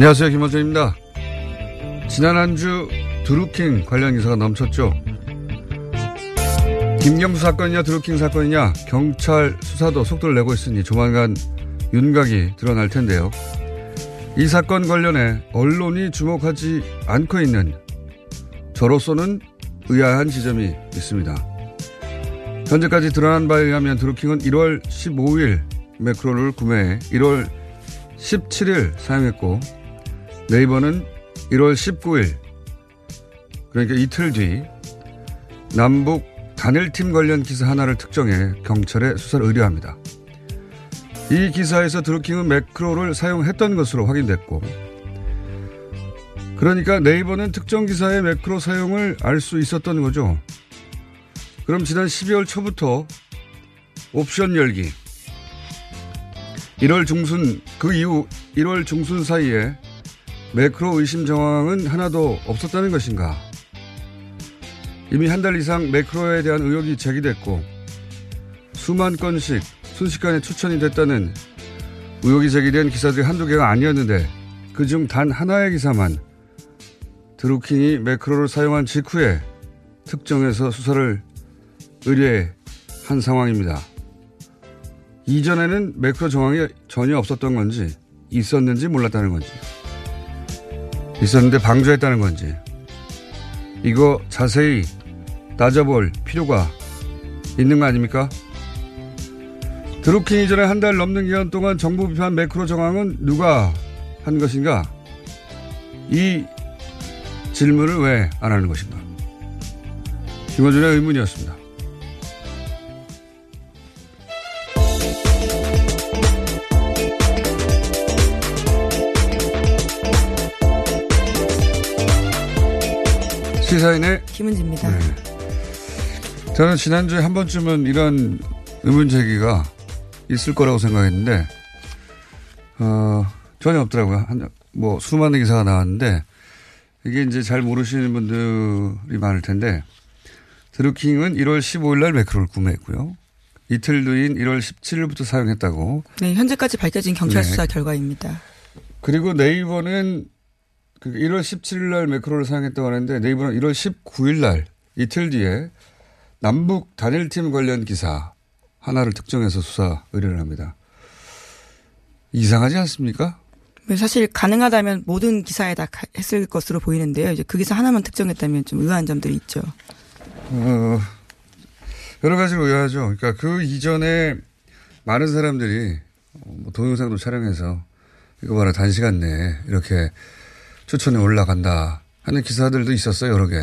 안녕하세요. 김원준입니다. 지난 한 주 드루킹 관련 기사가 넘쳤죠. 김경수 사건이냐 드루킹 사건이냐 경찰 수사도 속도를 내고 있으니 조만간 윤곽이 드러날 텐데요. 이 사건 관련해 언론이 주목하지 않고 있는 저로서는 의아한 지점이 있습니다. 현재까지 드러난 바에 의하면 드루킹은 1월 15일 매크로를 구매해 1월 17일 사용했고 네이버는 1월 19일 그러니까 이틀 뒤 남북 단일팀 관련 기사 하나를 특정해 경찰에 수사를 의뢰합니다. 이 기사에서 드루킹은 매크로를 사용했던 것으로 확인됐고 그러니까 네이버는 특정 기사의 매크로 사용을 알 수 있었던 거죠. 그럼 지난 12월 초부터 옵션 열기 1월 중순 그 이후 1월 중순 사이에 매크로 의심 정황은 하나도 없었다는 것인가? 이미 한 달 이상 매크로에 대한 의혹이 제기됐고 수만 건씩 순식간에 추천이 됐다는 의혹이 제기된 기사들이 한두 개가 아니었는데 그중 단 하나의 기사만 드루킹이 매크로를 사용한 직후에 특정해서 수사를 의뢰한 상황입니다. 이전에는 매크로 정황이 전혀 없었던 건지 있었는지 몰랐다는 건지 있었는데 방조했다는 건지 이거 자세히 따져볼 필요가 있는 거 아닙니까? 드루킹 이전에 한 달 넘는 기간 동안 정부 비판 매크로 정황은 누가 한 것인가? 이 질문을 왜 안 하는 것인가? 김원준의 의문이었습니다. 시사인의 김은지입니다. 네. 저는 지난주에 한 번쯤은 이런 의문 제기가 있을 거라고 생각했는데, 어, 전혀 없더라고요. 한, 뭐, 수많은 기사가 나왔는데, 이게 이제 잘 모르시는 분들이 많을 텐데, 드루킹은 1월 15일 날 매크로를 구매했고요. 이틀 뒤인 1월 17일부터 사용했다고. 네, 현재까지 밝혀진 경찰 네. 수사 결과입니다. 그리고 네이버는 그 1월 17일 날 매크로를 사용했다고 하는데 네이버는 1월 19일 날 이틀 뒤에 남북 단일팀 관련 기사 하나를 특정해서 수사 의뢰를 합니다. 이상하지 않습니까? 네, 사실 가능하다면 모든 기사에 다 가- 했을 것으로 보이는데요. 이제 그 기사 하나만 특정했다면 좀 의아한 점들이 있죠. 어, 여러 가지로 의아하죠. 그러니까 그 이전에 많은 사람들이 어, 뭐 동영상도 촬영해서 이거 봐라 단시간 내에 이렇게 추천에 올라간다 하는 기사들도 있었어요. 여러 개.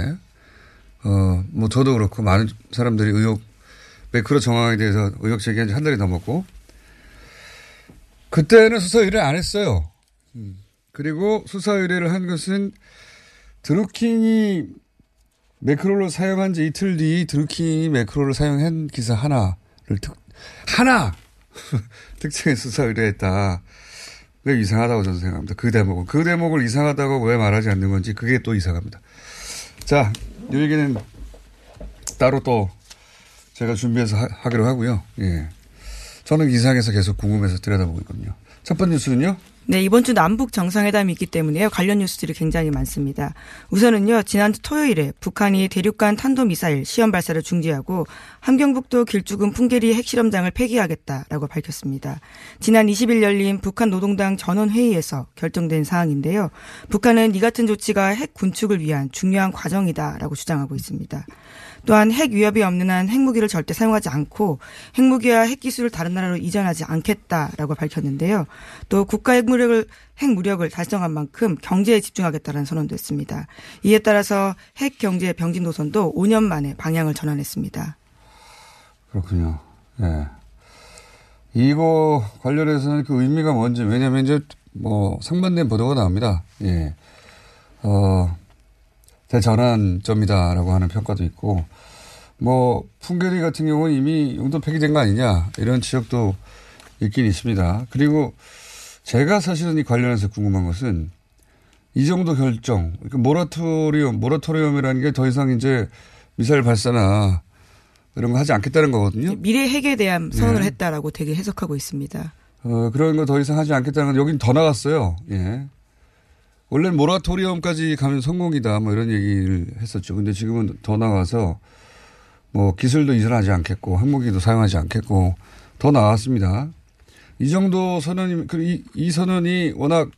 어, 뭐 저도 그렇고 많은 사람들이 의혹 매크로 정황에 대해서 의혹 제기한 지 한 달이 넘었고 그때는 수사 의뢰를 안 했어요. 음. 그리고 수사 의뢰를 한 것은 드루킹이 매크로를 사용한 지 이틀 뒤 드루킹이 매크로를 사용한 기사 하나를 특, 하나! 특징의 수사 의뢰했다. 왜 이상하다고 저는 생각합니다. 그 대목은. 그 대목을 이상하다고 왜 말하지 않는 건지 그게 또 이상합니다. 자, 이 얘기는 따로 또 제가 준비해서 하, 기로 하고요. 예. 저는 이상해서 계속 궁금해서 들여다보고 있거든요. 첫 번째 뉴스는요? 네, 이번 주 남북 정상회담이 있기 때문에요. 관련 뉴스들이 굉장히 많습니다. 우선은요, 지난주 토요일에 북한이 대륙간 탄도미사일 시험 발사를 중지하고 함경북도 길쭉은 풍계리 핵실험장을 폐기하겠다라고 밝혔습니다. 지난 20일 열린 북한 노동당 전원회의에서 결정된 사항인데요. 북한은 이 같은 조치가 핵 군축을 위한 중요한 과정이다라고 주장하고 있습니다. 또한 핵 위협이 없는 한 핵무기를 절대 사용하지 않고 핵무기와 핵기술을 다른 나라로 이전하지 않겠다라고 밝혔는데요. 또 국가 핵무력을 핵무력을 달성한 만큼 경제에 집중하겠다는 선언도 했습니다. 이에 따라서 핵 경제 병진 노선도 5년 만에 방향을 전환했습니다. 그렇군요. 예. 이거 관련해서는 그 의미가 뭔지 왜냐하면 이제 뭐 상반된 보도가 나옵니다. 예. 어 대전환점이다라고 하는 평가도 있고 뭐 풍계리 같은 경우는 이미 용도 폐기된 거 아니냐 이런 지적도 있긴 있습니다. 그리고 제가 사실은 이 관련해서 궁금한 것은 이 정도 결정, 그러니까 모라토리엄, 모라토리엄이라는 게 더 이상 이제 미사일 발사나 이런 거 하지 않겠다는 거거든요. 미래 핵에 대한 선언을 예. 했다라고 되게 해석하고 있습니다. 어, 그런 거 더 이상 하지 않겠다는 건 여긴 더 나갔어요. 예. 원래는 모라토리엄까지 가면 성공이다 뭐 이런 얘기를 했었죠. 근데 지금은 더 나가서 뭐 기술도 이전하지 않겠고 항목기도 사용하지 않겠고 더 나왔습니다. 이 정도 선언이 그 이, 이 선언이 워낙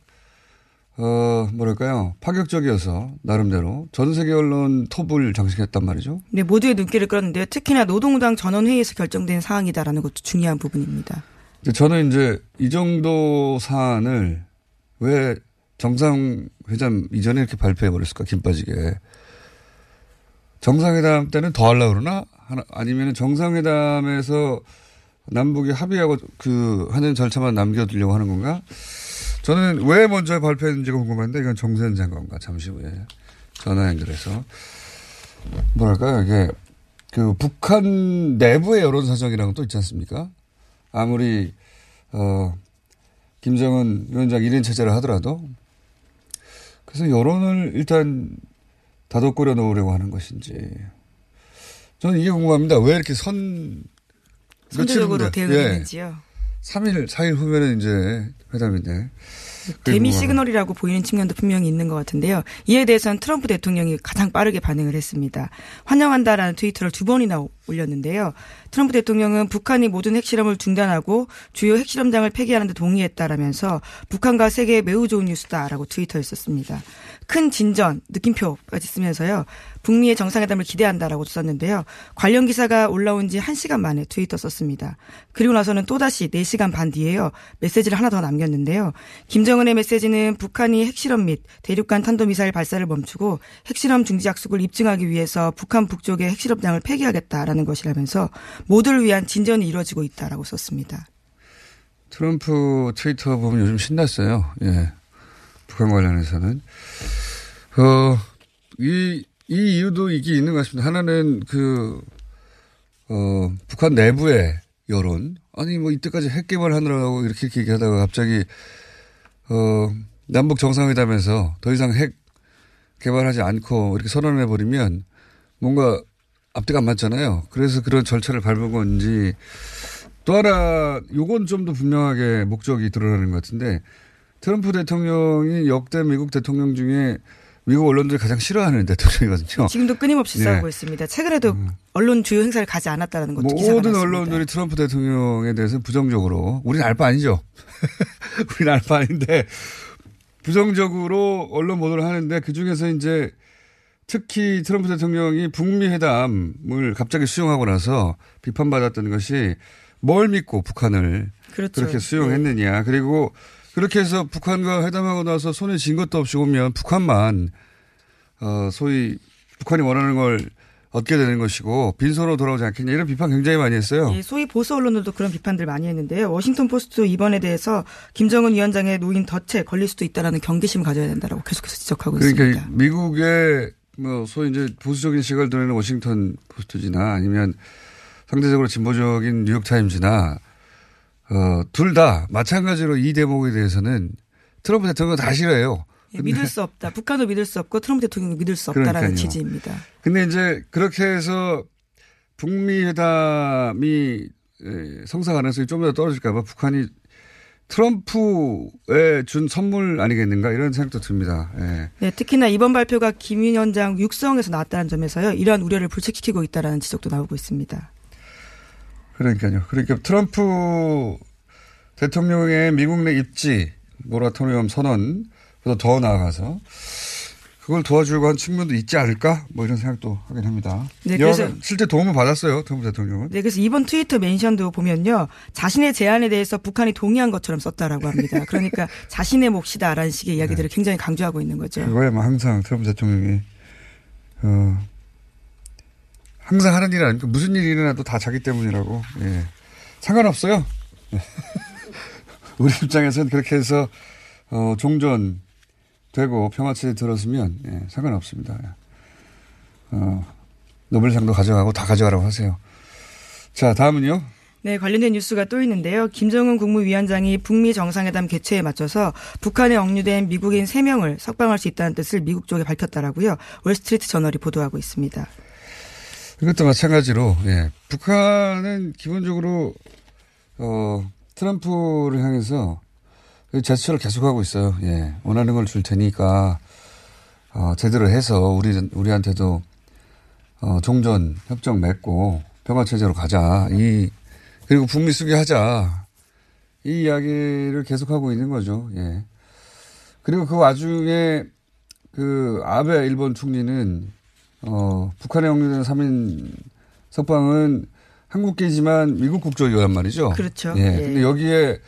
어 뭐랄까요 파격적이어서 나름대로 전 세계 언론 톱을 장식했단 말이죠. 네 모두의 눈길을 끌었는데요. 특히나 노동당 전원 회의에서 결정된 사항이다라는 것도 중요한 부분입니다. 저는 이제 이 정도 사안을 왜 정상회담 이전에 이렇게 발표해 버렸을까 김 빠지게 정상회담 때는 더 하려고 그러나? 아니면 정상회담에서 남북이 합의하고 그 하는 절차만 남겨두려고 하는 건가? 저는 왜 먼저 발표했는지가 궁금한데 이건 정세현 장관과 잠시 후에 전화 연결해서 뭐랄까요 이게 그 북한 내부의 여론 사정이라는 것도 있지 않습니까? 아무리 어 김정은 위원장 1인 체제를 하더라도 그래서 여론을 일단 다독거려 놓으려고 하는 것인지. 저는 이게 궁금합니다. 왜 이렇게 선, 선제적으로 대응했는지요. 예. 3일, 4일 후면은 이제 회담인데. 개미 시그널이라고 보이는 측면도 분명히 있는 것 같은데요. 이에 대해서는 트럼프 대통령이 가장 빠르게 반응을 했습니다. 환영한다라는 트위터를 두 번이나 올렸는데요. 트럼프 대통령은 북한이 모든 핵실험을 중단하고 주요 핵실험장을 폐기하는 데 동의했다라면서 북한과 세계에 매우 좋은 뉴스다라고 트위터에 썼습니다. 큰 진전 느낌표까지 쓰면서요. 북미의 정상회담을 기대한다라고 썼는데요. 관련 기사가 올라온 지 1시간 만에 트위터 썼습니다. 그리고 나서는 또다시 4시간 반 뒤에요. 메시지를 하나 더 남겼는데요. 김정은의 메시지는 북한이 핵실험 및 대륙간 탄도미사일 발사를 멈추고 핵실험 중지 약속을 입증하기 위해서 북한 북쪽의 핵실험장을 폐기하겠다라는 것이라면서 모두를 위한 진전이 이루어지고 있다라고 썼습니다. 트럼프 트위터 보면 요즘 신났어요. 예. 북한 관련해서는. 어, 이, 이 이유도 이게 있는 것 같습니다. 하나는 그, 어, 북한 내부의 여론. 아니, 뭐, 이때까지 핵 개발하느라고 이렇게, 이렇게 얘기하다가 갑자기, 어, 남북 정상회담에서 더 이상 핵 개발하지 않고 이렇게 선언해버리면 뭔가 앞뒤가 안 맞잖아요. 그래서 그런 절차를 밟은 건지 또 하나 요건 좀 더 분명하게 목적이 드러나는 것 같은데 트럼프 대통령이 역대 미국 대통령 중에 미국 언론들이 가장 싫어하는 대통령이거든요. 지금도 끊임없이 네. 싸우고 있습니다. 최근에도 음. 언론 주요 행사를 가지 않았다는 것도 모든 언론들이 트럼프 대통령에 대해서 부정적으로 우리는 알바 아니죠. 우리는 알바 아닌데 부정적으로 언론 보도를 하는데 그 중에서 이제 특히 트럼프 대통령이 북미 회담을 갑자기 수용하고 나서 비판받았던 것이 뭘 믿고 북한을 그렇죠. 그렇게 수용했느냐. 네. 그리고 그렇게 해서 북한과 회담하고 나서 손에 쥔 것도 없이 오면 북한만 어 소위 북한이 원하는 걸 얻게 되는 것이고 빈손으로 돌아오지 않겠냐 이런 비판 굉장히 많이 했어요. 예, 소위 보수 언론들도 그런 비판들 많이 했는데요. 워싱턴 포스트 이번에 대해서 김정은 위원장의 놓은 덫에 걸릴 수도 있다라는 경계심을 가져야 된다라고 계속해서 지적하고 그러니까 있습니다. 미국의 뭐 소위 이제 보수적인 시각을 드러내는 워싱턴 포스트지나 아니면 상대적으로 진보적인 뉴욕 타임즈나 어, 둘 다 마찬가지로 이 대목에 대해서는 트럼프 대통령 다 싫어해요. 예, 믿을 수 없다. 북한도 믿을 수 없고 트럼프 대통령도 믿을 수 없다라는 그러니까요. 취지입니다. 근데 이제 그렇게 해서 북미 회담이 에, 성사 가능성이 좀 더 떨어질까봐 북한이 트럼프에 준 선물 아니겠는가 이런 생각도 듭니다. 예. 네, 특히나 이번 발표가 김 위원장 육성에서 나왔다는 점에서요. 이러한 우려를 불식시키고 있다라는 지적도 나오고 있습니다. 그러니까요. 그러니까 트럼프 대통령의 미국 내 입지 모라토리엄 선언보다 더 나아가서 그걸 도와주려고 한 측면도 있지 않을까? 뭐 이런 생각도 하긴 합니다. 네, 그래서- 실제 도움을 받았어요. 트럼프 대통령은. 네, 그래서 이번 트위터 멘션도 보면요. 자신의 제안에 대해서 북한이 동의한 것처럼 썼다라고 합니다. 그러니까 자신의 몫이다라는 식의 이야기들을 네. 굉장히 강조하고 있는 거죠. 그거에 뭐 항상 트럼프 대통령이 어 항상 하는 일 아닙니까? 무슨 일이 일어나도 다 자기 때문이라고. 예. 상관없어요. 우리 입장에서는 그렇게 해서 어 종전 되고 평화체제 들었으면 예, 상관없습니다. 예. 어 노벨상도 가져가고 다 가져가라고 하세요. 자 다음은요. 네, 관련된 뉴스가 또 있는데요. 김정은 국무위원장이 북미 정상회담 개최에 맞춰서 북한에 억류된 미국인 3명을 석방할 수 있다는 뜻을 미국 쪽에 밝혔다라고요. 월스트리트 저널이 보도하고 있습니다. 이것도 마찬가지로 예. 북한은 기본적으로 어 트럼프를 향해서 그 제스처를 계속하고 있어요. 예. 원하는 걸 줄 테니까 어 제대로 해서 우리 우리한테도 어 종전 협정 맺고 평화 체제로 가자. 이 그리고 북미 쓰게 하자. 이 이야기를 계속하고 있는 거죠. 예. 그리고 그 와중에 그 아베 일본 총리는 어, 북한에 억류된 3인 석방은 한국계지만 미국 국적이란 말이죠. 그렇죠. 예. 예. 근데 여기에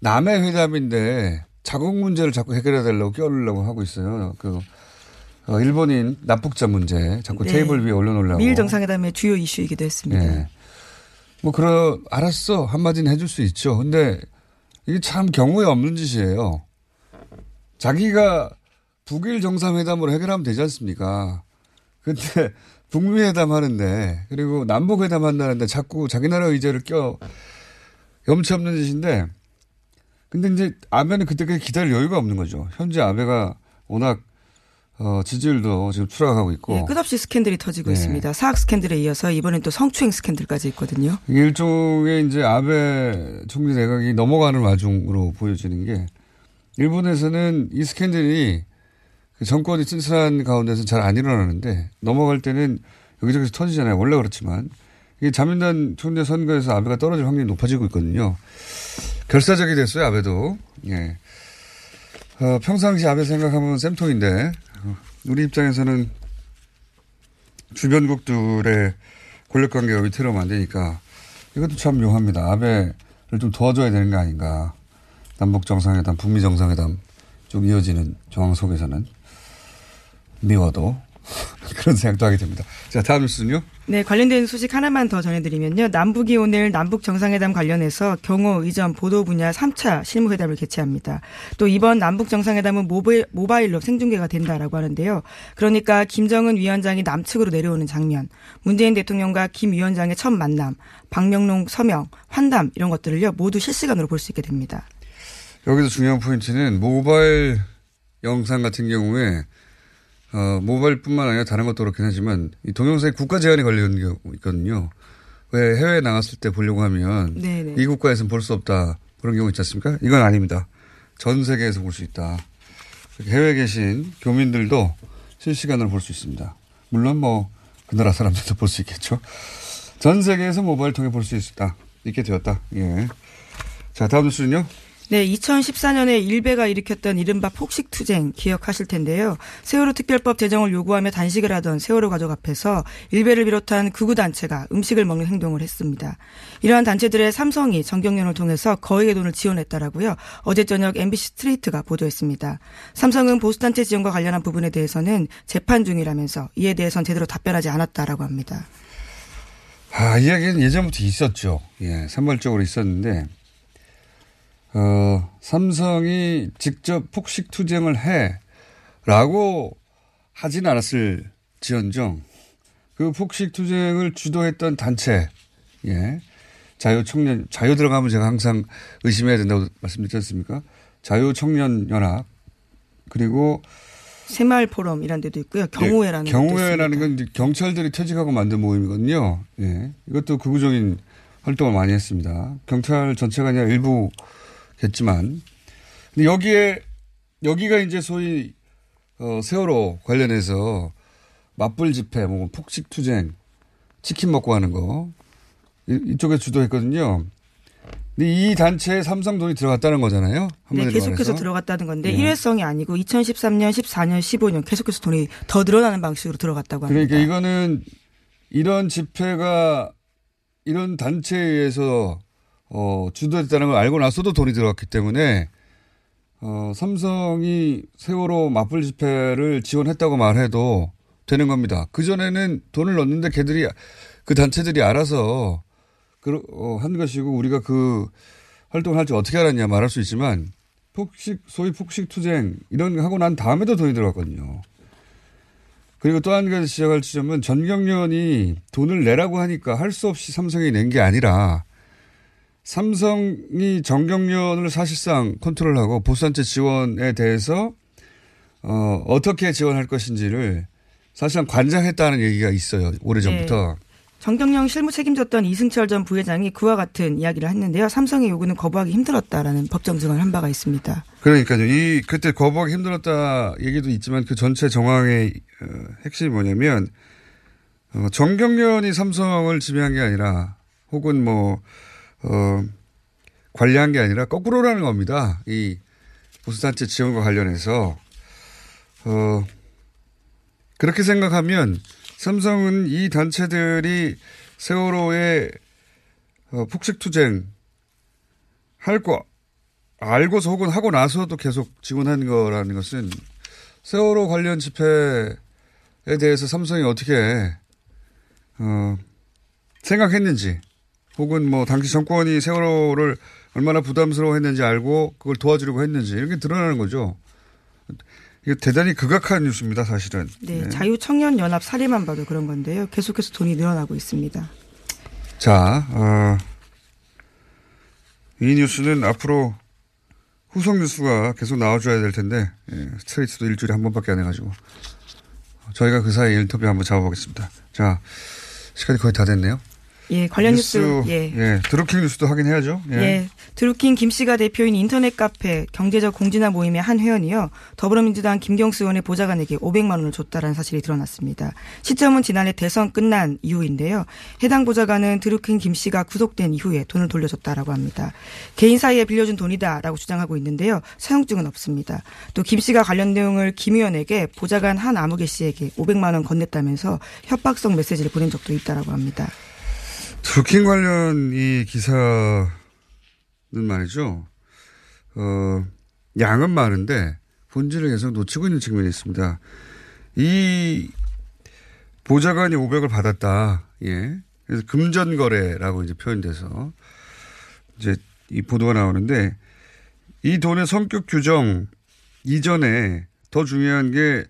남의 회담인데 자국 문제를 자꾸 해결해 달라고 껴넣으려고 하고 있어요. 그, 어, 일본인 납북자 문제 자꾸 네. 테이블 위에 올려놓으려고. 미일 정상회담의 주요 이슈이기도 했습니다. 예. 뭐, 그러, 알았어. 한마디는 해줄 수 있죠. 근데 이게 참 경우에 없는 짓이에요. 자기가 북일 정상회담으로 해결하면 되지 않습니까? 근데 북미 회담 하는데, 그리고 남북 회담 한다는데 자꾸 자기 나라 의제를 껴, 염치 없는 짓인데, 근데 이제 아베는 그때까지 기다릴 여유가 없는 거죠. 현재 아베가 워낙, 어, 지지율도 지금 추락하고 있고. 예, 끝없이 스캔들이 터지고 네. 있습니다. 사학 스캔들에 이어서 이번엔 또 성추행 스캔들까지 있거든요. 일종의 이제 아베 총리 내각이 넘어가는 와중으로 보여지는 게 일본에서는 이 스캔들이 그 정권이 쓸쓸한 가운데서 잘 안 일어나는데 넘어갈 때는 여기저기서 터지잖아요. 원래 그렇지만 이게 자민당 총리 선거에서 아베가 떨어질 확률이 높아지고 있거든요. 결사적이 됐어요. 아베도. 예. 어, 평상시 아베 생각하면 쌤통인데 어, 우리 입장에서는 주변국들의 권력 관계가 위태로우면 안 되니까 이것도 참 묘합니다. 아베를 좀 도와줘야 되는 거 아닌가. 남북 정상회담, 북미 정상회담 쭉 이어지는 정황 속에서는 미워도 그런 생각도 하게 됩니다. 자, 다음 뉴스는요. 네, 관련된 소식 하나만 더 전해드리면요. 남북이 오늘 남북 정상회담 관련해서 경호, 의전, 보도 분야 3차 실무회담을 개최합니다. 또 이번 남북 정상회담은 모바일, 모바일로 생중계가 된다라고 하는데요. 그러니까 김정은 위원장이 남측으로 내려오는 장면, 문재인 대통령과 김 위원장의 첫 만남, 박명록 서명, 환담 이런 것들을요 모두 실시간으로 볼 수 있게 됩니다. 여기서 중요한 포인트는 모바일 영상 같은 경우에 어, 모바일뿐만 아니라 다른 것도 그렇긴 하지만 이 동영상에 국가 제한이 걸리는 경우 있거든요. 왜 해외에 나갔을 때 보려고 하면 네네. 이 국가에서는 볼 수 없다 그런 경우 있지 않습니까? 이건 아닙니다. 전 세계에서 볼 수 있다. 해외에 계신 교민들도 실시간으로 볼 수 있습니다. 물론 뭐 그 나라 사람들도 볼 수 있겠죠. 전 세계에서 모바일 통해 볼 수 있다. 있게 되었다. 예. 자 다음 뉴스는요. 네, 2014년에 일베가 일으켰던 이른바 폭식 투쟁 기억하실 텐데요. 세월호 특별법 제정을 요구하며 단식을 하던 세월호 가족 앞에서 일베를 비롯한 극우 단체가 음식을 먹는 행동을 했습니다. 이러한 단체들의 삼성이 정경련을 통해서 거액의 돈을 지원했다라고요. 어제 저녁 MBC 스트레이트가 보도했습니다. 삼성은 보수 단체 지원과 관련한 부분에 대해서는 재판 중이라면서 이에 대해선 제대로 답변하지 않았다라고 합니다. 아, 이야기는 예전부터 있었죠. 예, 산발적으로 있었는데, 어, 삼성이 직접 폭식 투쟁을 해. 라고 하진 않았을 지언정, 그 폭식 투쟁을 주도했던 단체, 예. 자유 청년, 자유 들어가면 제가 항상 의심해야 된다고 말씀드렸지 않습니까? 자유 청년 연합, 그리고 새마을 포럼 이런 데도 있고요. 경우회라는 예, 경우회라는 건 경찰들이 퇴직하고 만든 모임이거든요. 예. 이것도 극우적인 활동을 많이 했습니다. 경찰 전체가 아니라 일부 겠지만. 근데 여기에, 여기가 이제 소위, 어, 세월호 관련해서 맞불 집회, 뭐 폭식 투쟁, 치킨 먹고 하는 거. 이, 이쪽에 주도했거든요. 근데 이 단체에 삼성 돈이 들어갔다는 거잖아요. 네, 계속해서 말해서. 들어갔다는 건데 네. 일회성이 아니고 2013년, 14년, 15년 계속해서 돈이 더 늘어나는 방식으로 들어갔다고 합니다. 그러니까 이거는 이런 집회가 이런 단체에 의해서 어, 주도했다는 걸 알고 나서도 돈이 들어갔기 때문에 어, 삼성이 세월호 맞불 집회를 지원했다고 말해도 되는 겁니다. 그전에는 돈을 넣는데 걔들이 그 단체들이 알아서 그, 어, 한 것이고 우리가 그 활동을 할 줄 어떻게 알았냐 말할 수 있지만 폭식, 소위 폭식 투쟁 이런 거 하고 난 다음에도 돈이 들어갔거든요. 그리고 또 한 가지 지적할 지점은 전경련이 돈을 내라고 하니까 할 수 없이 삼성이 낸 게 아니라 삼성이 전경련을 사실상 컨트롤하고 보수단체 지원에 대해서 어, 어떻게 지원할 것인지를 사실상 관장했다는 얘기가 있어요. 오래전부터. 정경영 실무 책임졌던 이승철 전 부회장이 그와 같은 이야기를 했는데요. 삼성의 요구는 거부하기 힘들었다라는 법정 증언을 한 바가 있습니다. 그러니까요. 이 그때 거부하기 힘들었다 얘기도 있지만 그 전체 정황의 어, 핵심이 뭐냐면 어, 정경련이 삼성을 지배한 게 아니라 혹은 뭐 어, 관리한 게 아니라 거꾸로라는 겁니다. 이 보수단체 지원과 관련해서 어, 그렇게 생각하면 삼성은 이 단체들이 세월호의 어, 폭식투쟁 할 거 알고서 혹은 하고 나서도 계속 지원한 거라는 것은 세월호 관련 집회에 대해서 삼성이 어떻게 어, 생각했는지 혹은 뭐 당시 정권이 세월호를 얼마나 부담스러워했는지 알고 그걸 도와주려고 했는지 이렇게 드러나는 거죠. 이게 대단히 극악한 뉴스입니다, 사실은. 네, 네. 자유청년연합 사례만 봐도 그런 건데요. 계속해서 돈이 늘어나고 있습니다. 자, 어, 이 뉴스는 앞으로 후속 뉴스가 계속 나와줘야 될 텐데, 예, 스트레이트도 일주일에 한 번밖에 안 해가지고. 저희가 그 사이에 인터뷰 한번 잡아보겠습니다. 자, 시간이 거의 다 됐네요. 예, 관련 뉴스, 예. 예, 드루킹 뉴스도 확인해야죠. 예. 예. 드루킹 김 씨가 대표인 인터넷 카페 경제적 공진화 모임의 한 회원이요. 더불어민주당 김경수 의원의 보좌관에게 500만 원을 줬다라는 사실이 드러났습니다. 시점은 지난해 대선 끝난 이후인데요. 해당 보좌관은 드루킹 김 씨가 구속된 이후에 돈을 돌려줬다라고 합니다. 개인 사이에 빌려준 돈이다라고 주장하고 있는데요. 사용증은 없습니다. 또 김 씨가 관련 내용을 김 의원에게 보좌관 한 아무개 씨에게 500만 원 건넸다면서 협박성 메시지를 보낸 적도 있다라고 합니다. 드루킹 관련 이 기사는 말이죠. 어, 양은 많은데 본질을 계속 놓치고 있는 측면이 있습니다. 이 보좌관이 500을 받았다. 예. 그래서 금전거래라고 이제 표현돼서 이제 이 보도가 나오는데 이 돈의 성격 규정 이전에 더 중요한 게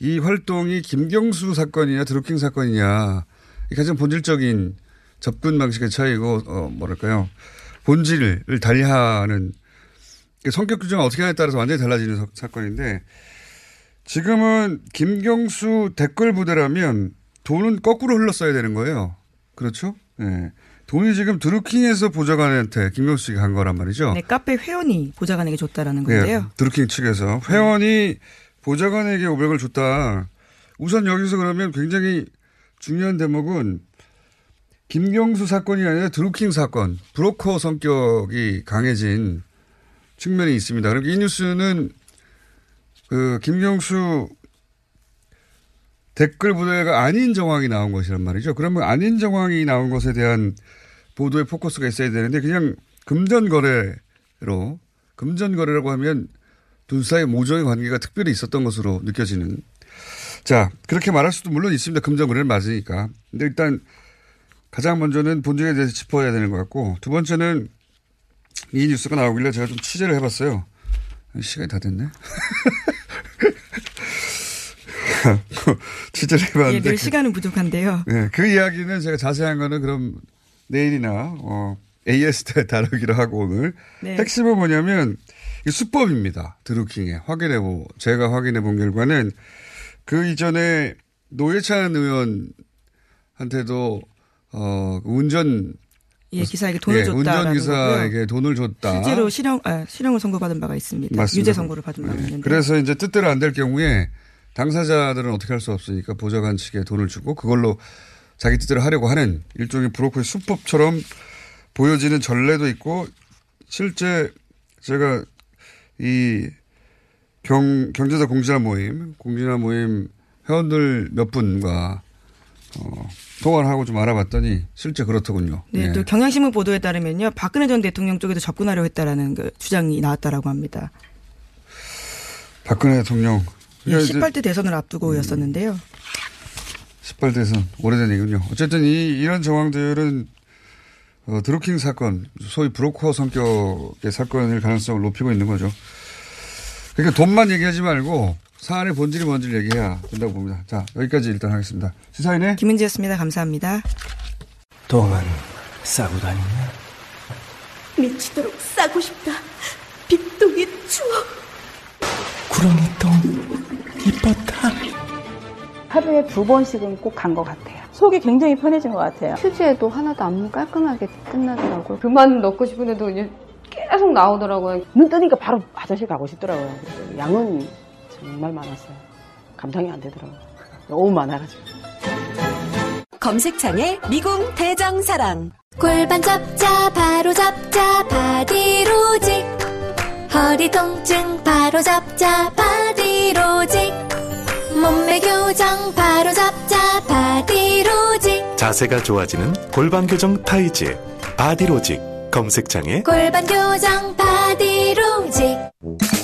이 활동이 김경수 사건이냐 드루킹 사건이냐 이 가장 본질적인 접근 방식의 차이고 어 뭐랄까요 본질을 달리하는 성격 규정을 어떻게 하냐에 따라서 완전히 달라지는 사- 사건인데 지금은 김경수 댓글 부대라면 돈은 거꾸로 흘렀어야 되는 거예요. 그렇죠? 예. 돈이 지금 드루킹에서 보좌관한테 김경수 씨가 간 거란 말이죠. 네, 카페 회원이 보좌관에게 줬다라는 예, 건데요. 드루킹 측에서 회원이 보좌관에게 500을 줬다. 우선 여기서 그러면 굉장히 중요한 대목은 김경수 사건이 아니라 드루킹 사건, 브로커 성격이 강해진 측면이 있습니다. 그리고 이 뉴스는 그 김경수 댓글 부대가 아닌 정황이 나온 것이란 말이죠. 그러면 아닌 정황이 나온 것에 대한 보도의 포커스가 있어야 되는데 그냥 금전거래로 금전거래라고 하면 둘 사이 모종의 관계가 특별히 있었던 것으로 느껴지는 자 그렇게 말할 수도 물론 있습니다. 금전거래를 맞으니까. 근데 일단 가장 먼저는 본질에 대해서 짚어야 되는 것 같고 두 번째는 이 뉴스가 나오길래 제가 좀 취재를 해봤어요. 시간이 다 됐네. 취재를 해봤는데. 예, 늘 그- 시간은 부족한데요. 네, 그 이야기는 제가 자세한 거는 그럼 내일이나 어, AS 때 다루기로 하고 오늘 네. 핵심은 뭐냐면 이 수법입니다. 드루킹에 확인해 보 제가 확인해 본 결과는 그 이전에 노회찬 의원한테도 어 운전 예, 기사에게 돈을 예, 줬다라는 운전기사에게. 돈을 줬다. 실제로 실형 아, 실형을 선고받은 바가 있습니다. 맞습니다. 유죄 선고를 받은 바가 네. 있는데. 그래서 이제 뜻대로 안 될 경우에 당사자들은 어떻게 할 수 없으니까 보좌관 측에 돈을 주고 그걸로 자기 뜻대로 하려고 하는 일종의 브로커의 수법처럼 보여지는 전례도 있고 실제 제가 이 경, 경제자 공진화 모임, 공진화 모임 회원들 몇 분과 어, 통화를 하고 좀 알아봤더니 실제 그렇더군요. 네, 예. 또 경향신문 보도에 따르면요, 박근혜 전 대통령 쪽에도 접근하려 했다라는 그 주장이 나왔다라고 합니다. 박근혜 대통령. 예, 그러니까 이제 18대 대선을 앞두고였었는데요. 18대선 오래된 얘기군요. 어쨌든 이, 이런 정황들은 어, 드루킹 사건, 소위 브로커 성격의 사건일 가능성을 높이고 있는 거죠. 그러니까 돈만 얘기하지 말고 사안의 본질이 뭔지를 얘기해야 된다고 봅니다. 자, 여기까지 일단 하겠습니다. 시사인의 김은지였습니다. 감사합니다. 똥은 싸고 다니냐? 미치도록 싸고 싶다. 빅동의 추억. 구렁이 똥 이뻤다. 하루에 두 번씩은 꼭 간 것 같아요. 속이 굉장히 편해진 것 같아요. 휴지에도 하나도 안 깔끔하게 끝나더라고요. 그만 넣고 싶은데도 이제 계속 나오더라고요. 눈 뜨니까 바로 화장실 가고 싶더라고요. 양은 정말 많았어요. 감당이 안 되더라고요. 너무 많아가지고. 검색창에 미궁 대장사랑. 골반 잡자 바로 잡자 바디로직. 허리 통증 바로 잡자 바디로직. 몸매 교정 바로 잡자 바디로직. 자세가 좋아지는 골반 교정 타이즈 바디로직. 검색창에. 골반 교정 바디로직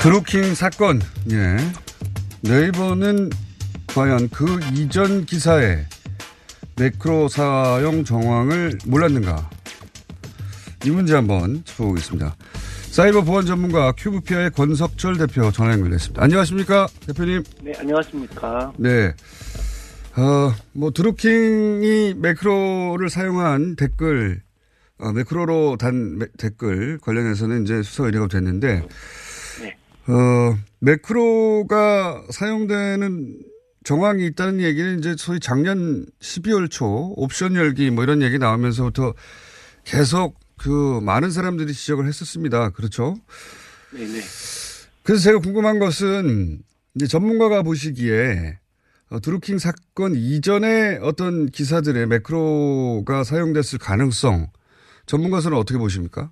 드루킹 사건. 예. 네이버는 과연 그 이전 기사에 매크로 사용 정황을 몰랐는가? 이 문제 한번 짚어보겠습니다. 사이버 보안 전문가 큐브피아의 권석철 대표 전화 연결됐습니다. 안녕하십니까, 대표님? 네, 안녕하십니까. 네. 어, 뭐, 드루킹이 매크로를 사용한 댓글, 어, 매크로로 단 매- 댓글 관련해서는 이제 수사 의뢰가 됐는데, 어, 매크로가 사용되는 정황이 있다는 얘기는 이제 소위 작년 12월 초 옵션 열기 뭐 이런 얘기 나오면서부터 계속 그 많은 사람들이 지적을 했었습니다. 그렇죠? 네네. 그래서 제가 궁금한 것은 이제 전문가가 보시기에 어, 드루킹 사건 이전에 어떤 기사들의 매크로가 사용됐을 가능성 전문가서는 어떻게 보십니까?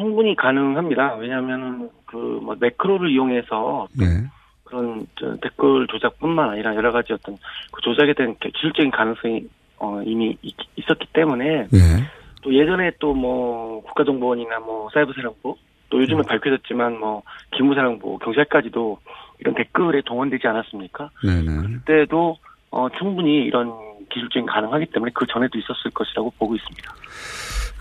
충분히 가능합니다. 왜냐하면 그뭐 매크로를 이용해서 네. 그런 저 댓글 조작뿐만 아니라 여러 가지 어떤 그 조작에 대한 기술적인 가능성이 어, 이미 있, 있었기 때문에 예. 또 예전에 또 뭐 국가정보원이나 뭐 사이버사령부 또 요즘에 밝혀졌지만 뭐 기무사령부 경찰까지도 이런 댓글에 동원되지 않았습니까? 네네. 그때도 어, 충분히 이런 기술적인 가능하기 때문에 그 전에도 있었을 것이라고 보고 있습니다.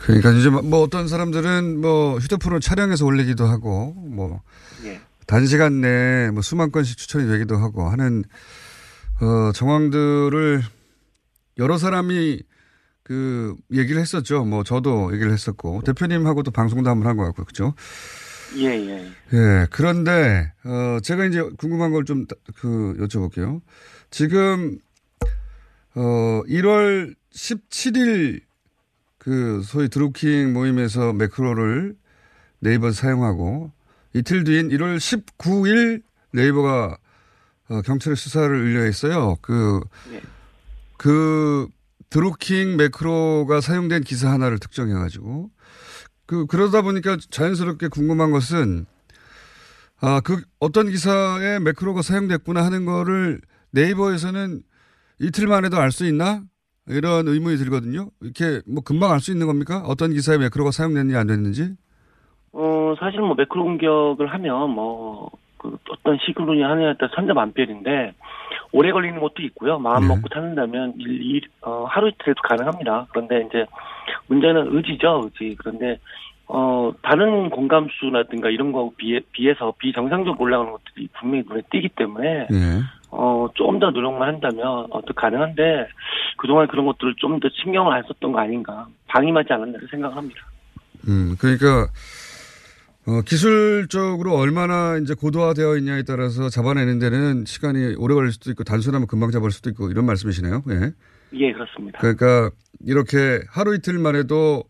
그러니까 이제 뭐 어떤 사람들은 뭐 휴대폰을 촬영해서 올리기도 하고 뭐 예. 단시간 내에 뭐 수만 건씩 추천이 되기도 하고 하는 어 정황들을 여러 사람이 그 얘기를 했었죠. 뭐 저도 얘기를 했었고 대표님하고도 방송도 한번 한 것 같고 그죠? 예, 예. 예. 그런데 어 제가 이제 궁금한 걸 좀 그 여쭤볼게요. 지금 어 1월 17일 그 소위 드루킹 모임에서 매크로를 네이버 사용하고 이틀 뒤인 1월 19일 네이버가 어, 경찰에 수사를 의뢰했어요. 그, 그 드루킹 매크로가 사용된 기사 하나를 특정해가지고. 그 그러다 보니까 자연스럽게 궁금한 것은 아 그 어떤 기사에 매크로가 사용됐구나 하는 거를 네이버에서는 이틀 만에도 알 수 있나 이런 의문이 들거든요. 이렇게 뭐 금방 알 수 있는 겁니까? 어떤 기사에 매크로가 사용됐는지 안 됐는지? 어, 사실 뭐 매크로 공격을 하면 뭐, 그 어떤 식으로 하느냐에 따라 천자만별인데, 오래 걸리는 것도 있고요. 마음 먹고 찾는다면 일, 일, 어, 하루 이틀에도 가능합니다. 그런데 이제 문제는 의지죠, 의지. 그런데, 어, 다른 공감수라든가 이런 거하고 비해, 비해서 비정상적으로 올라가는 것들이 분명히 눈에 띄기 때문에, 예. 어, 조금 더 노력만 한다면, 어, 또 가능한데, 그동안 그런 것들을 좀 더 신경을 안 썼던 거 아닌가, 방임하지 않았나 생각합니다. 음, 그러니까, 어, 기술적으로 얼마나 이제 고도화되어 있냐에 따라서 잡아내는 데는 시간이 오래 걸릴 수도 있고, 단순하면 금방 잡을 수도 있고, 이런 말씀이시네요. 예. 예, 그렇습니다. 그러니까, 이렇게 하루 이틀만 해도,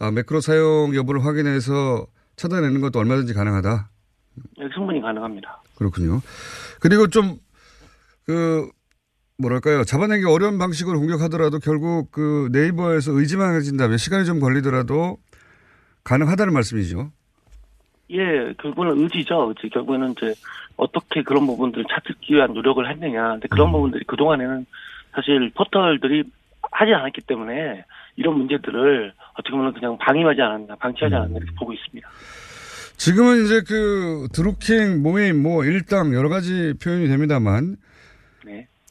아, 매크로 사용 여부를 확인해서 찾아내는 것도 얼마든지 가능하다. 예, 충분히 가능합니다. 그렇군요. 그리고 좀, 그, 뭐랄까요. 잡아내기 어려운 방식으로 공격하더라도 결국 그 네이버에서 의지만 가진다면 시간이 좀 걸리더라도 가능하다는 말씀이죠. 예, 결국은 의지죠. 의지. 결국에는 이제 어떻게 그런 부분들을 찾기 위한 노력을 했느냐. 근데 그런 부분들이 그동안에는 사실 포털들이 하지 않았기 때문에 이런 문제들을 어떻게 보면 그냥 방임하지 않았나, 방치하지 않았나 이렇게 보고 있습니다. 지금은 이제 그 드루킹 모임 뭐 일당 여러 가지 표현이 됩니다만 네.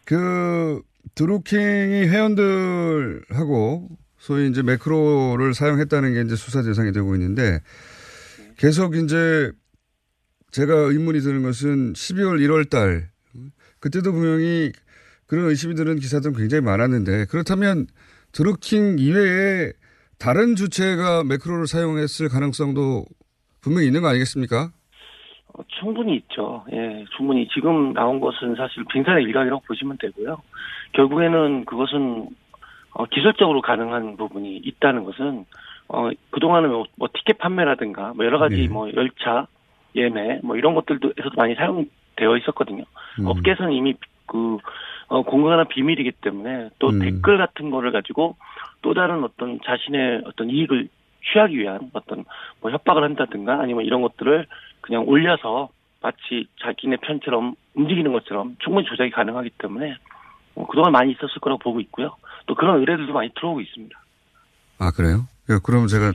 그 드루킹이 회원들하고 소위 이제 매크로를 사용했다는 게 이제 수사 대상이 되고 있는데 계속 이제 제가 의문이 드는 것은 12월 1월 달 그때도 분명히 그런 의심이 드는 기사들은 굉장히 많았는데 그렇다면 드루킹 이외에 다른 주체가 매크로를 사용했을 가능성도 분명히 있는 거 아니겠습니까? 어, 충분히 있죠. 예, 충분히 지금 나온 것은 사실 빙산의 일각이라고 보시면 되고요. 결국에는 그것은 어, 기술적으로 가능한 부분이 있다는 것은 어, 그동안은 뭐, 뭐 티켓 판매라든가 뭐 여러 가지 네. 뭐 열차 예매 뭐 이런 것들도에서도 많이 사용되어 있었거든요. 음. 업계에서는 이미 그 어, 공공한 비밀이기 때문에 또 음. 댓글 같은 거를 가지고 또 다른 어떤 자신의 어떤 이익을 취하기 위한 어떤 뭐 협박을 한다든가 아니면 이런 것들을 그냥 올려서 마치 자기네 편처럼 움직이는 것처럼 충분히 조작이 가능하기 때문에 어, 그동안 많이 있었을 거라고 보고 있고요. 또 그런 의뢰들도 많이 들어오고 있습니다. 아, 그래요? 예, 그럼 제가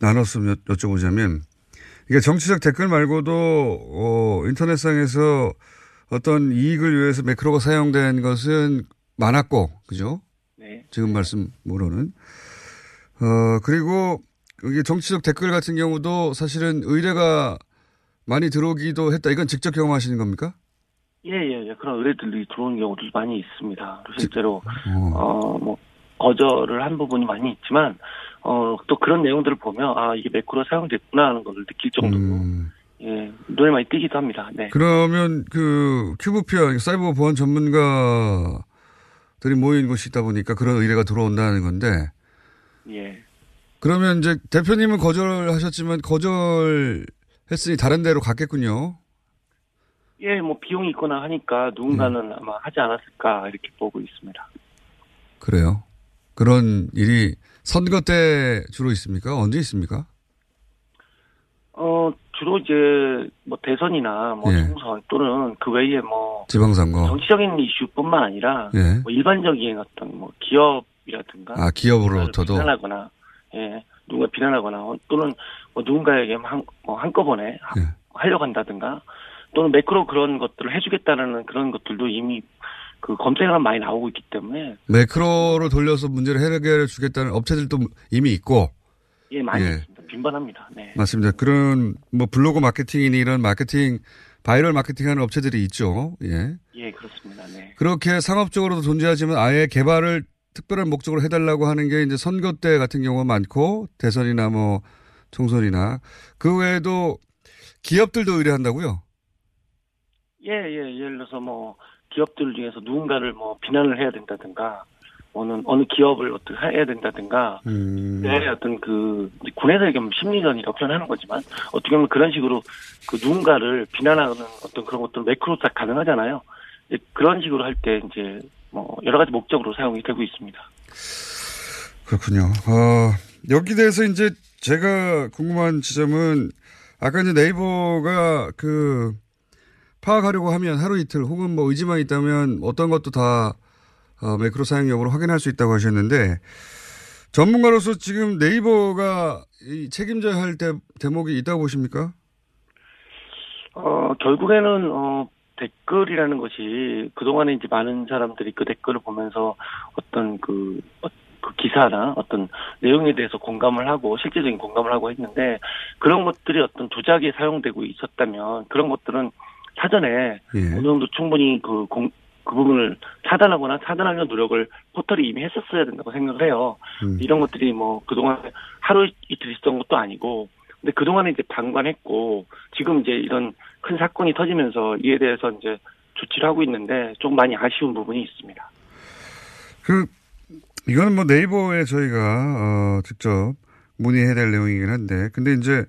나눠서 여, 여쭤보자면, 이게 정치적 댓글 말고도, 어, 인터넷상에서 어떤 이익을 위해서 매크로가 사용된 것은 많았고, 그죠? 네. 지금 말씀으로는. 어, 그리고 이게 정치적 댓글 같은 경우도 사실은 의뢰가 많이 들어오기도 했다. 이건 직접 경험하시는 겁니까? 예, 예, 예. 그런 의뢰들이 들어오는 경우도 많이 있습니다. 실제로, 어, 뭐, 거절을 한 부분이 많이 있지만, 어, 또 그런 내용들을 보면, 아, 이게 매크로 사용됐구나 하는 걸 느낄 정도로, 예, 눈에 많이 띄기도 합니다. 네. 음. 그러면 그 큐브피아 사이버 보안 전문가들이 모인 곳이 있다 보니까 그런 의뢰가 들어온다는 건데, 예. 그러면 이제 대표님은 거절하셨지만 거절했으니 다른 데로 갔겠군요. 예, 뭐, 비용이 있거나 하니까 누군가는 음. 아마 하지 않았을까, 이렇게 보고 있습니다. 그래요. 그런 일이 선거 때 주로 있습니까? 언제 있습니까? 어, 주로 이제, 뭐, 대선이나, 뭐, 예. 총선, 또는 그 외에 뭐, 지방선거. 정치적인 이슈뿐만 아니라, 예. 뭐, 일반적인 어떤, 뭐, 기업이라든가, 아, 기업으로부터도. 비난하거나, 예, 누군가 비난하거나, 어, 또는, 뭐, 누군가에게 한, 뭐, 한꺼번에 하- 예. 하려고 한다든가, 또는 매크로 그런 것들을 해주겠다는 그런 것들도 이미 그 검색어가 많이 나오고 있기 때문에, 매크로로 돌려서 문제를 해결해 주겠다는 업체들도 이미 있고. 예, 많이 예. 있습니다. 빈번합니다. 네. 맞습니다. 그런 뭐 블로그 마케팅이니 이런 마케팅 바이럴 마케팅하는 업체들이 있죠. 예. 예, 그렇습니다. 네. 그렇게 상업적으로도 존재하지만 아예 개발을 특별한 목적으로 해달라고 하는 게 이제 선거 때 같은 경우가 많고 대선이나 뭐 총선이나 그 외에도 기업들도 의뢰한다고요. 예, 예, 예를 들어서 뭐, 기업들 중에서 누군가를 뭐, 비난을 해야 된다든가, 어느, 어느 기업을 어떻게 해야 된다든가, 음. 네, 어떤 그, 군에서 얘기하면 심리전이라고 표현하는 거지만, 어떻게 보면 그런 식으로 그 누군가를 비난하는 어떤 그런 것들 매크로 다 가능하잖아요. 이제 그런 식으로 할 때 이제, 뭐, 여러 가지 목적으로 사용이 되고 있습니다. 그렇군요. 어, 여기 대해서 이제 제가 궁금한 지점은 아까 이제 네이버가 그 파악하려고 하면 하루 이틀 혹은 뭐 의지만 있다면 어떤 것도 다 어, 매크로 사용 여부를 확인할 수 있다고 하셨는데 전문가로서 지금 네이버가 이 책임져야 할 대, 대목이 있다고 보십니까? 어, 결국에는, 어, 댓글이라는 것이 그동안에 이제 많은 사람들이 그 댓글을 보면서 어떤 그, 어, 그 기사나 어떤 내용에 대해서 공감을 하고 실제적인 공감을 하고 했는데 그런 것들이 어떤 조작에 사용되고 있었다면 그런 것들은 사전에 예. 어느 정도 충분히 그 공, 그 부분을 차단하거나 차단하려는 노력을 포털이 이미 했었어야 된다고 생각을 해요. 음. 이런 것들이 뭐 그동안 하루 이틀 있었던 것도 아니고 근데 그동안에 이제 방관했고 지금 이제 이런 큰 사건이 터지면서 이에 대해서 이제 조치를 하고 있는데 좀 많이 아쉬운 부분이 있습니다. 그 이거는 뭐 네이버에 저희가 어, 직접 문의해야 될 내용이긴 한데 근데 이제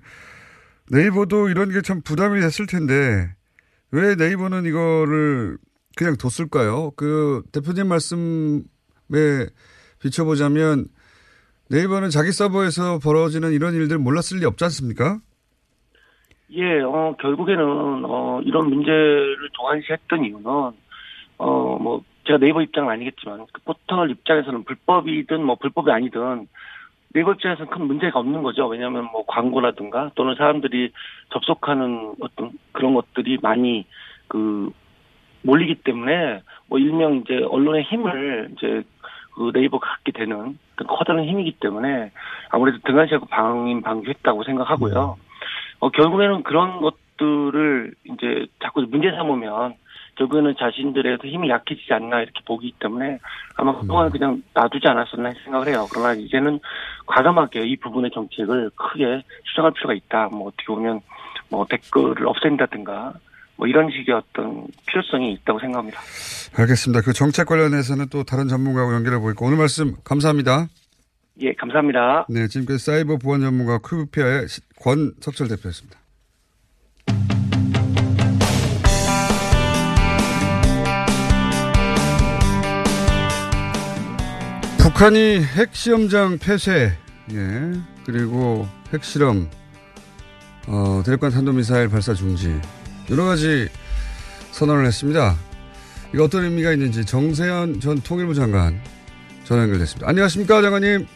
네이버도 이런 게 참 부담이 됐을 텐데 왜 네이버는 이거를 그냥 뒀을까요? 그 대표님 말씀에 비춰보자면 네이버는 자기 서버에서 벌어지는 이런 일들 몰랐을 리 없지 않습니까? 예, 어, 결국에는, 어, 이런 문제를 동안시했던 이유는, 어, 뭐, 제가 네이버 입장은 아니겠지만, 그 포털 입장에서는 불법이든 뭐 불법이 아니든, 네이버 입장에서는 큰 문제가 없는 거죠. 왜냐하면 뭐 광고라든가 또는 사람들이 접속하는 어떤 그런 것들이 많이 그 몰리기 때문에 뭐 일명 이제 언론의 힘을 이제 그 네이버가 갖게 되는 그 커다란 힘이기 때문에 아무래도 등한시하고 방임 방기했다고 생각하고요. 어, 결국에는 그런 것들을 이제 자꾸 문제 삼으면 결국에는 자신들의 힘이 약해지지 않나 이렇게 보기 때문에 아마 그동안 그냥 놔두지 않았었나 생각을 해요. 그러나 이제는 과감하게 이 부분의 정책을 크게 수정할 필요가 있다. 뭐 어떻게 보면 뭐 댓글을 없앤다든가 뭐 이런 식의 어떤 필요성이 있다고 생각합니다. 알겠습니다. 그 정책 관련해서는 또 다른 전문가하고 연결해 보니까 오늘 말씀 감사합니다. 예, 감사합니다. 네, 지금까지 사이버 보안 전문가 큐브피아의 권석철 대표였습니다. 북한이 핵시험장 폐쇄, 예, 그리고 핵실험, 어, 대륙간 탄도미사일 발사 중지, 여러 가지 선언을 했습니다. 이거 어떤 의미가 있는지 정세현 전 통일부 장관 전화 연결됐습니다. 안녕하십니까, 장관님?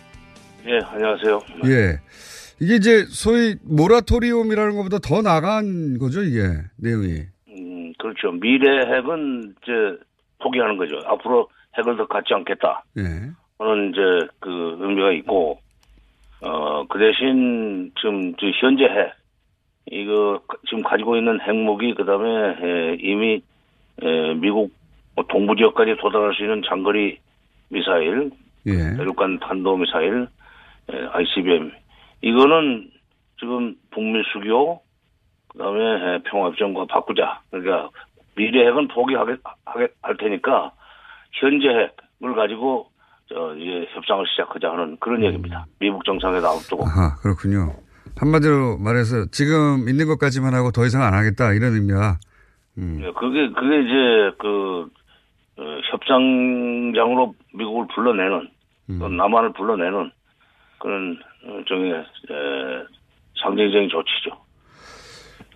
예, 안녕하세요. 예. 이게 이제 소위 모라토리움이라는 것보다 더 나간 거죠, 이게 내용이. 음, 그렇죠. 미래 핵은 이제 포기하는 거죠. 앞으로 핵을 더 갖지 않겠다. 예. 하는 이제 그 의미가 있고, 어, 그 대신 지금 저 현재 핵, 이거 지금 가지고 있는 핵무기, 그 다음에 이미 에, 미국 동부 지역까지 도달할 수 있는 장거리 미사일, 예. 대륙간 탄도 미사일, 에, ICBM, 이거는 지금 북미 수교, 그 다음에 평화협정과 바꾸자. 그러니까 미래 핵은 포기하게 하게 할 테니까 현재 핵을 가지고 저 이제 협상을 시작하자 하는 그런 얘기입니다. 미국 정상회담 앞두고. 아하, 그렇군요. 한마디로 말해서 지금 있는 것까지만 하고 더 이상 안 하겠다 이런 의미야. 음. 예, 그게 그게 이제 그 어, 협상장으로 미국을 불러내는 또 남한을 불러내는 그런 어, 정의 에, 상징적인 조치죠.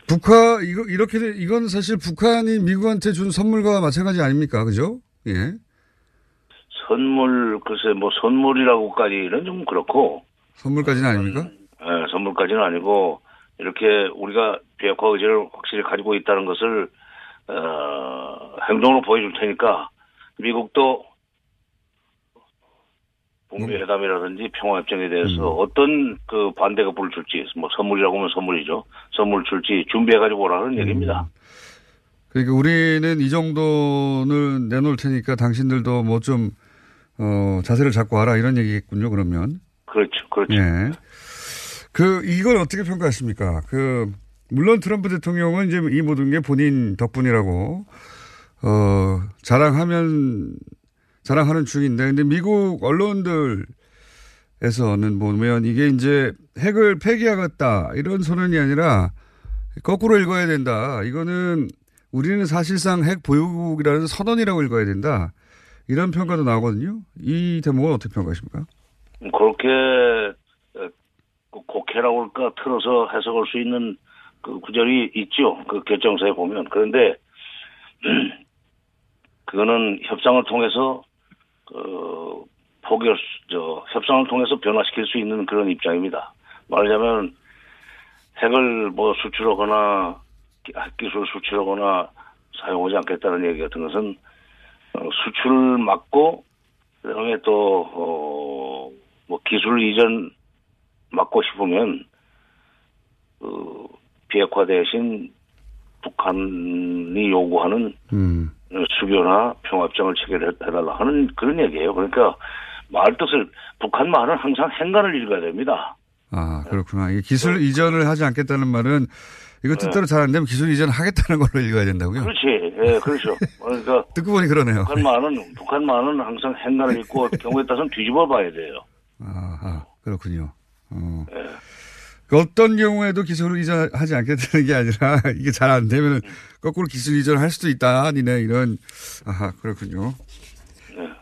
북한 이거 이렇게 돼- 이건 사실 북한이 미국한테 준 선물과 마찬가지 아닙니까? 그죠? 예. 선물 글쎄 뭐 선물이라고까지는 좀 그렇고 선물까지는 아닙니까? 예, 선물까지는 아니고 이렇게 우리가 비핵화 의지를 확실히 가지고 있다는 것을 어, 행동으로 보여줄 테니까 미국도 북미 회담이라든지 평화 협정에 대해서 어떤 그 반대가 불을 줄지 뭐 선물이라고 하면 선물이죠 선물 줄지 준비해 가지고 오라는 얘기입니다. 그러니까 우리는 이 정도는 내놓을 테니까 당신들도 뭐 좀 어, 자세를 잡고 와라 이런 얘기겠군요. 그러면. 그렇죠, 그렇죠. 예. 그 이걸 어떻게 평가하십니까? 그 물론 트럼프 대통령은 이제 이 모든 게 본인 덕분이라고 어 자랑하면 자랑하는 중인데 근데 미국 언론들에서는 보면 이게 이제 핵을 폐기하겠다 이런 선언이 아니라 거꾸로 읽어야 된다. 이거는 우리는 사실상 핵 보유국이라는 선언이라고 읽어야 된다. 이런 평가도 나오거든요. 이 대목은 어떻게 평가하십니까? 그렇게 어, 그 할까 틀어서 해석할 수 있는 그 구절이 있죠. 그 결정서에 보면. 그런데 그거는 협상을 통해서 그 포기할 수, 저 협상을 통해서 변화시킬 수 있는 그런 입장입니다. 말하자면 핵을 뭐 수출하거나 기- 핵기술 수출하거나 사용하지 않겠다는 얘기 같은 것은 어, 수출 막고 그다음에 또, 어, 뭐, 기술 이전 막고 싶으면, 그, 비핵화 대신 북한이 요구하는 음. 수교나 평화협정을 체결해달라 하는 그런 얘기예요. 그러니까 말 뜻을, 북한 말은 항상 행간을 읽어야 됩니다. 아, 그렇구나. 이게 기술 이전을 하지 않겠다는 말은 이거 뜻대로 잘안 되면 기술 이전 하겠다는 걸로 읽어야 된다고요? 그렇지. 예, 그렇죠. 그러니까 듣고 보니 그러네요. 북한 말은, 북한 말은 항상 행간을 읽고 경우에 따라서는 뒤집어 봐야 돼요. 아, 그렇군요. 어. 어떤 경우에도 기술 이전하지 않겠다는 게 아니라 이게 잘 안 되면 거꾸로 기술 이전을 할 수도 있다. 니네 이런. 아하, 그렇군요.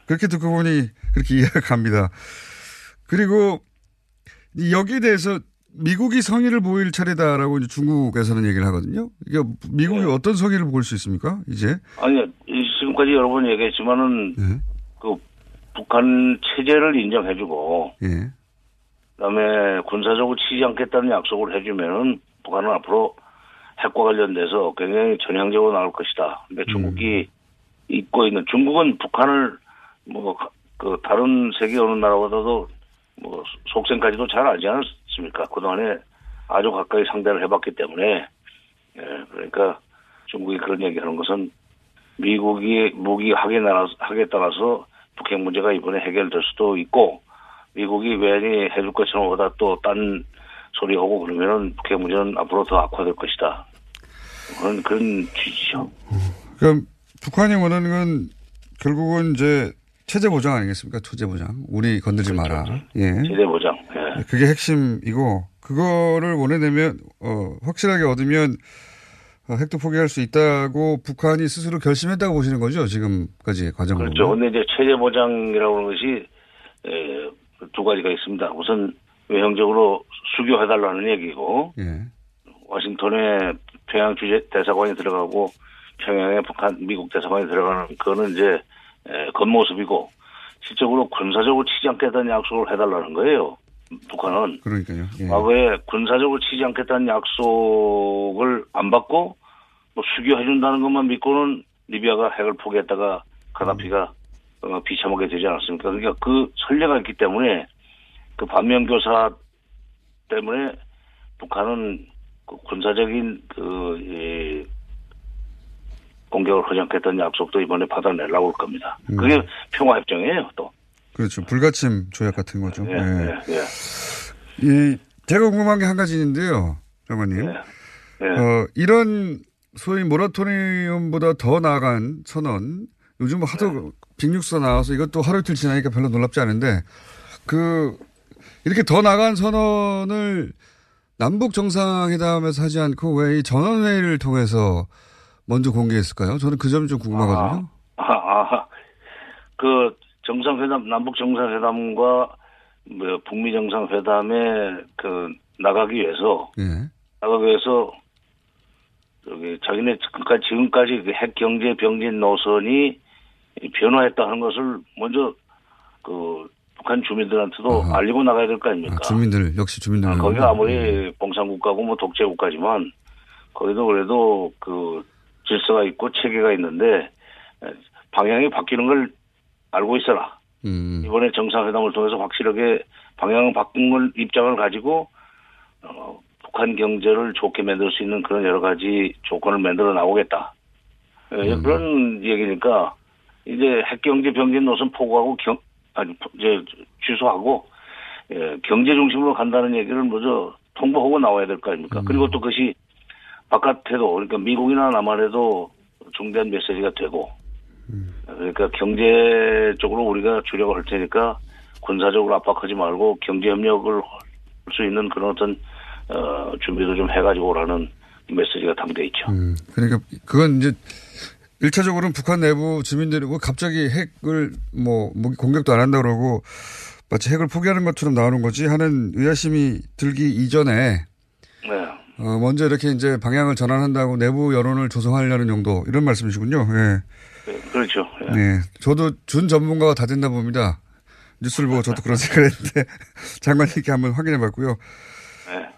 그렇게 듣고 보니 그렇게 이해가 갑니다. 그리고 이 여기에 대해서 미국이 성의를 보일 차례다라고 이제 중국에서는 얘기를 하거든요. 이게 미국이 어떤 성의를 보일 수 있습니까? 이제 아니, 이- 지금까지 여러 번 얘기했지만은, 그, 북한 체제를 인정해주고, 예. 그다음에 군사적으로 치지 않겠다는 약속을 해주면은 북한은 앞으로 핵과 관련돼서 굉장히 전향적으로 나올 것이다. 근데 중국이 입고 있는 중국은 북한을 뭐 그 다른 세계 어느 나라보다도 뭐 속생까지도 잘 알지 않았습니까? 그동안에 아주 가까이 상대를 해봤기 때문에 예, 그러니까 중국이 그런 얘기하는 것은 미국이 무기 하게 나라 하게 따라서 북핵 문제가 이번에 해결될 수도 있고 미국이 괜히 해줄 것처럼 보다 또 딴 소리 하고 그러면은 북핵 문제는 앞으로 더 악화될 것이다. 그런 그런 취지죠. 그럼 북한이 원하는 건 결국은 이제 체제 보장 아니겠습니까? 투제 보장. 우리 건들지 마라. 예. 제대 보장. 예. 그게 핵심이고 그거를 원해내면 어, 확실하게 얻으면 어, 핵도 포기할 수 있다고 북한이 스스로 결심했다고 보시는 거죠 지금까지 과정으로. 그렇죠. 근데 이제 체제 보장이라고 하는 것이 에, 두 가지가 있습니다. 우선 외형적으로 수교해달라는 얘기고 예. 워싱턴에 평양 주재 대사관이 들어가고 평양에 북한 미국 대사관이 들어가는 그거는 이제 에, 겉모습이고 실적으로 군사적으로 치지 않겠다는 약속을 해달라는 거예요. 북한은 그러니까요. 예. 과거에 군사적으로 치지 않겠다는 약속을 안 받고 뭐 수교해준다는 것만 믿고는 리비아가 핵을 포기했다가 가다피가 어, 비참하게 되지 않았습니까? 그러니까 그 선례가 있기 때문에 그 반면교사 때문에 북한은 그 군사적인 그 이, 공격을 하지 않겠다는 약속도 이번에 받아내려고 할 겁니다. 음. 그게 평화협정이에요, 또. 그렇죠. 불가침 조약 같은 거죠. 예, 예. 예, 예. 이 제가 궁금한 게 한 가지 있는데요, 장관님. 예. 어, 이런 소위 모라토리움보다 더 나아간 선언, 요즘 뭐 하도 빅뉴스가 나와서 이것도 하루 이틀 지나니까 별로 놀랍지 않은데, 그, 이렇게 더 나간 선언을 남북 정상회담에서 하지 않고 왜 이 전원회의를 통해서 먼저 공개했을까요? 저는 그 점이 좀 궁금하거든요. 아, 아, 그 정상회담, 남북 정상회담과 뭐 북미 정상회담에 그 나가기 위해서 예. 나가기 위해서 저기 자기네 그러니까 지금까지 그 핵 경제 병진 노선이 변화했다는 것을 먼저 그 북한 주민들한테도 알리고 나가야 될 거 아닙니까? 주민들 역시 주민들. 거기가 아무리 공산국가고 뭐 독재국가지만 거기도 그래도 그 질서가 있고 체계가 있는데 방향이 바뀌는 걸 알고 있어라. 음. 이번에 정상회담을 통해서 확실하게 방향을 바꾼 걸 입장을 가지고 어, 북한 경제를 좋게 만들 수 있는 그런 여러 가지 조건을 만들어 나오겠다. 예, 그런 얘기니까 이제 핵경제 병진 노선 포고하고 경, 아니 이제 취소하고 예, 경제 중심으로 간다는 얘기를 먼저 통보하고 나와야 될 거 아닙니까? 그리고 또 그것이 바깥에도 그러니까 미국이나 남한에도 중대한 메시지가 되고 그러니까 경제 쪽으로 우리가 주력을 할 테니까 군사적으로 압박하지 말고 경제 협력을 할 수 있는 그런 어떤 어, 준비도 좀 해가지고 오라는 메시지가 담겨 있죠. 음, 그러니까 그건 이제 일차적으로는 북한 내부 주민들이 뭐 갑자기 핵을 뭐 공격도 안 한다 그러고 마치 핵을 포기하는 것처럼 나오는 거지 하는 의아심이 들기 이전에 네. 어, 먼저 이렇게 이제 방향을 전환한다고 내부 여론을 조성하려는 용도 이런 말씀이시군요. 예. 네, 그렇죠. 예. 네. 저도 준 전문가가 다 된다 봅니다. 뉴스를 보고 저도 그런 생각을 했는데 장관님께 한번 확인해 봤고요. 네.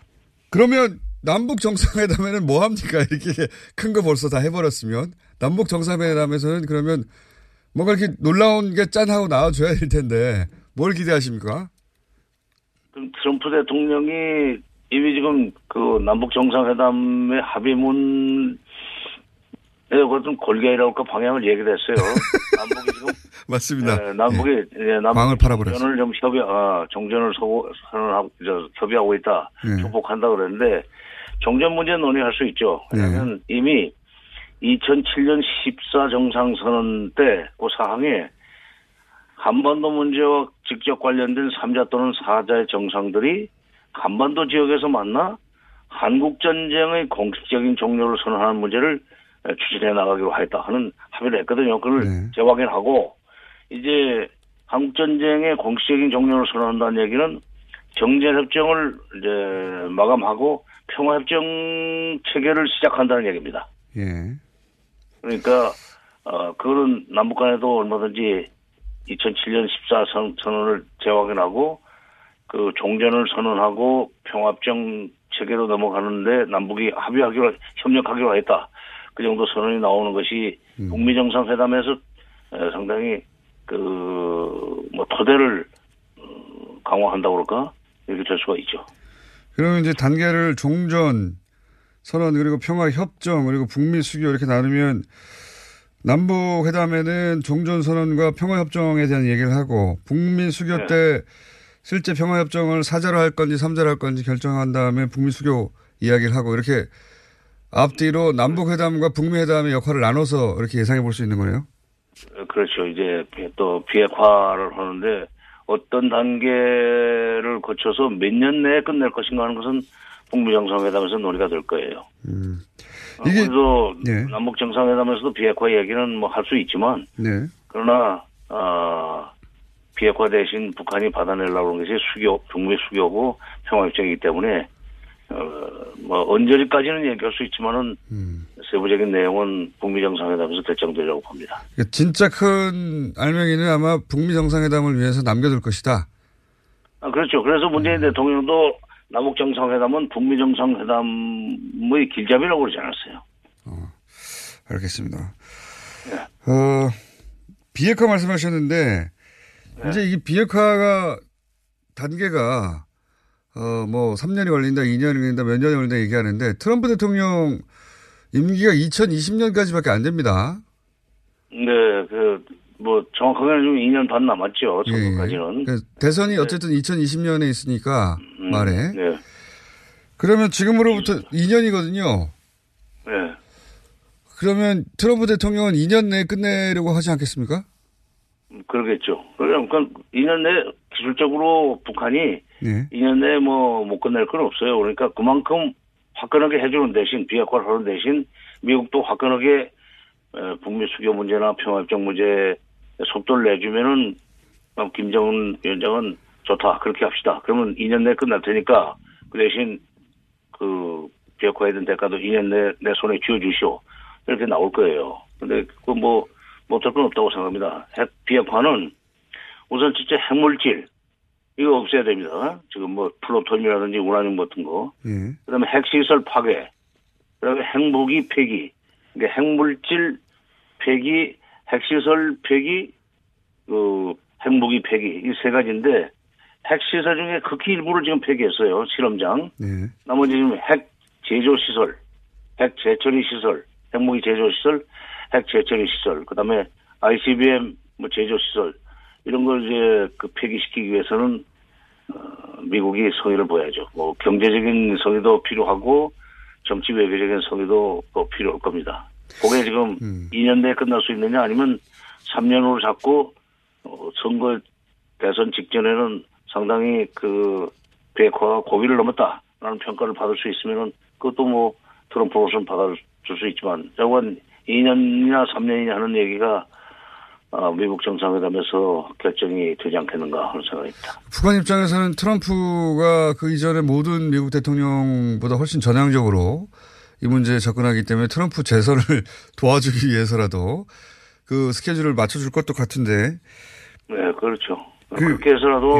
그러면 남북 정상회담에는 뭐 합니까? 이렇게 큰 거 벌써 다 해버렸으면 남북 정상회담에서는 그러면 뭔가 이렇게 놀라운 게 짠하고 나와줘야 될 텐데 뭘 기대하십니까? 그럼 트럼프 대통령이 이미 지금 그 남북 정상회담의 합의문 에 어떤 골개이라고 방향을 얘기를 했어요. 남북이 지금 맞습니다. 예, 남북이 예, 남북 광을 팔아버렸어요. 정전을 좀 협의 아, 정전을 서고 선언하고 저, 협의하고 있다. 예. 조폭한다 그랬는데 정전 문제 논의할 수 있죠. 네. 왜냐하면 이미 2007년 14 정상선언 때 그 사항에 한반도 문제와 직접 관련된 3자 또는 4자의 정상들이 한반도 지역에서 만나 한국 전쟁의 공식적인 종료를 선언하는 문제를 추진해 나가기로 하였다 하는 합의를 했거든요. 그걸 재확인하고 이제 한국 전쟁의 공식적인 종료를 선언한다는 얘기는 정전 협정을 이제 마감하고 평화 협정 체계를 시작한다는 얘기입니다. 예. 그러니까 어 그거는 남북 간에도 얼마든지 2007년 14 선, 선언을 재확인하고 그 종전을 선언하고 평화협정 체계로 넘어가는데 남북이 합의하기로 협력하기로 했다. 그 정도 선언이 나오는 것이 북미 정상회담에서 에, 상당히 그 뭐 토대를 어, 강화한다고 그럴까 이렇게 될 수가 있죠. 그러면 이제 단계를 종전 선언 그리고 평화 협정 그리고 북미 수교 이렇게 나누면 남북 회담에는 종전 선언과 평화 협정에 대한 얘기를 하고 북미 수교 네. 때 실제 평화 협정을 사자로 할 건지 삼자로 할 건지 결정한 다음에 북미 수교 이야기를 하고 이렇게 앞뒤로 남북 회담과 북미 회담의 역할을 나눠서 이렇게 예상해 볼 수 있는 거네요. 어, 그렇죠. 이제 또 비핵화를 하는데 어떤 단계를 거쳐서 몇 년 내에 끝낼 것인가 하는 것은 북미 정상회담에서 논의가 될 거예요. 어, 이게- 그래서 네. 남북 정상회담에서도 비핵화 얘기는 뭐 할 수 있지만 네. 그러나 어, 비핵화 대신 북한이 받아내려고 하는 것이 수교, 북미 수교고 평화협정이기 때문에 어, 뭐 언제까지는 얘기할 수 있지만은 세부적인 내용은 북미 정상회담에서 결정되려고 봅니다. 그러니까 진짜 큰 알맹이는 아마 북미 정상회담을 위해서 남겨둘 것이다. 아, 그렇죠. 그래서 문재인 대통령도 남북 정상회담은 북미 정상회담의 길잡이라고 그러지 않았어요. 알겠습니다. 어, 비핵화 말씀하셨는데, 이제 이 비핵화가 단계가, 어, 뭐, 3년이 걸린다, 2년이 걸린다, 몇 년이 걸린다 얘기하는데, 트럼프 대통령 임기가 2020년까지밖에 안 됩니다. 네, 그, 뭐, 정확하게는 좀 2년 반 남았죠. 예, 선거까지는. 그 대선이 어쨌든 2020년에 있으니까, 음, 말에. 네. 그러면 지금으로부터 2년이거든요. 네. 그러면 트럼프 대통령은 2년 내에 끝내려고 하지 않겠습니까? 그러겠죠. 그러니까 2년 내 기술적으로 북한이 네. 2년 내에 뭐 못 끝낼 건 없어요. 그러니까 그만큼 화끈하게 해주는 대신 비핵화를 하는 대신 미국도 화끈하게 에, 북미 수교 문제나 평화협정 문제에 속도를 내주면은 어, 김정은 위원장은 좋다 그렇게 합시다. 그러면 2년 내에 끝날 테니까 그 대신 그 비핵화에 대한 대가도 2년 내내 손에 쥐어주시오. 이렇게 나올 거예요. 근데 그뭐 못할 건 없다고 생각합니다. 핵 비핵화는 우선 진짜 핵물질 이거 없애야 됩니다. 지금 뭐 플루토늄이라든지 우라늄 같은 거. 예. 그다음에 핵시설 파괴. 그다음에 핵무기 폐기. 그러니까 핵물질 폐기, 핵시설 폐기, 그 핵무기 폐기 이 세 가지인데 핵시설 중에 극히 일부를 지금 폐기했어요. 실험장. 네. 나머지 지금 핵 제조 시설, 핵 재처리 시설, 핵무기 제조 시설, 핵 재처리 시설, 그다음에 ICBM 뭐 제조 시설 이런 걸 이제 그 폐기시키기 위해서는 어, 미국이 성의를 보여야죠. 뭐 경제적인 성의도 필요하고 정치 외교적인 성의도 또 필요할 겁니다. 그게 지금 2년 내에 끝날 수 있느냐 아니면 3년 후로 잡고 어, 선거 대선 직전에는 상당히 그 비핵화가 고비를 넘었다라는 평가를 받을 수 있으면은 그것도 뭐 트럼프로서는 받아줄 수 있지만 저건 2년이나 3년이냐 하는 얘기가 어, 미국 정상회담에서 결정이 되지 않겠는가 하는 생각입니다. 북한 입장에서는 트럼프가 그 이전에 모든 미국 대통령보다 훨씬 전향적으로 이 문제에 접근하기 때문에 트럼프 재선을 도와주기 위해서라도 그 스케줄을 맞춰줄 것도 같은데. 네, 그렇죠. 그, 렇게 해서라도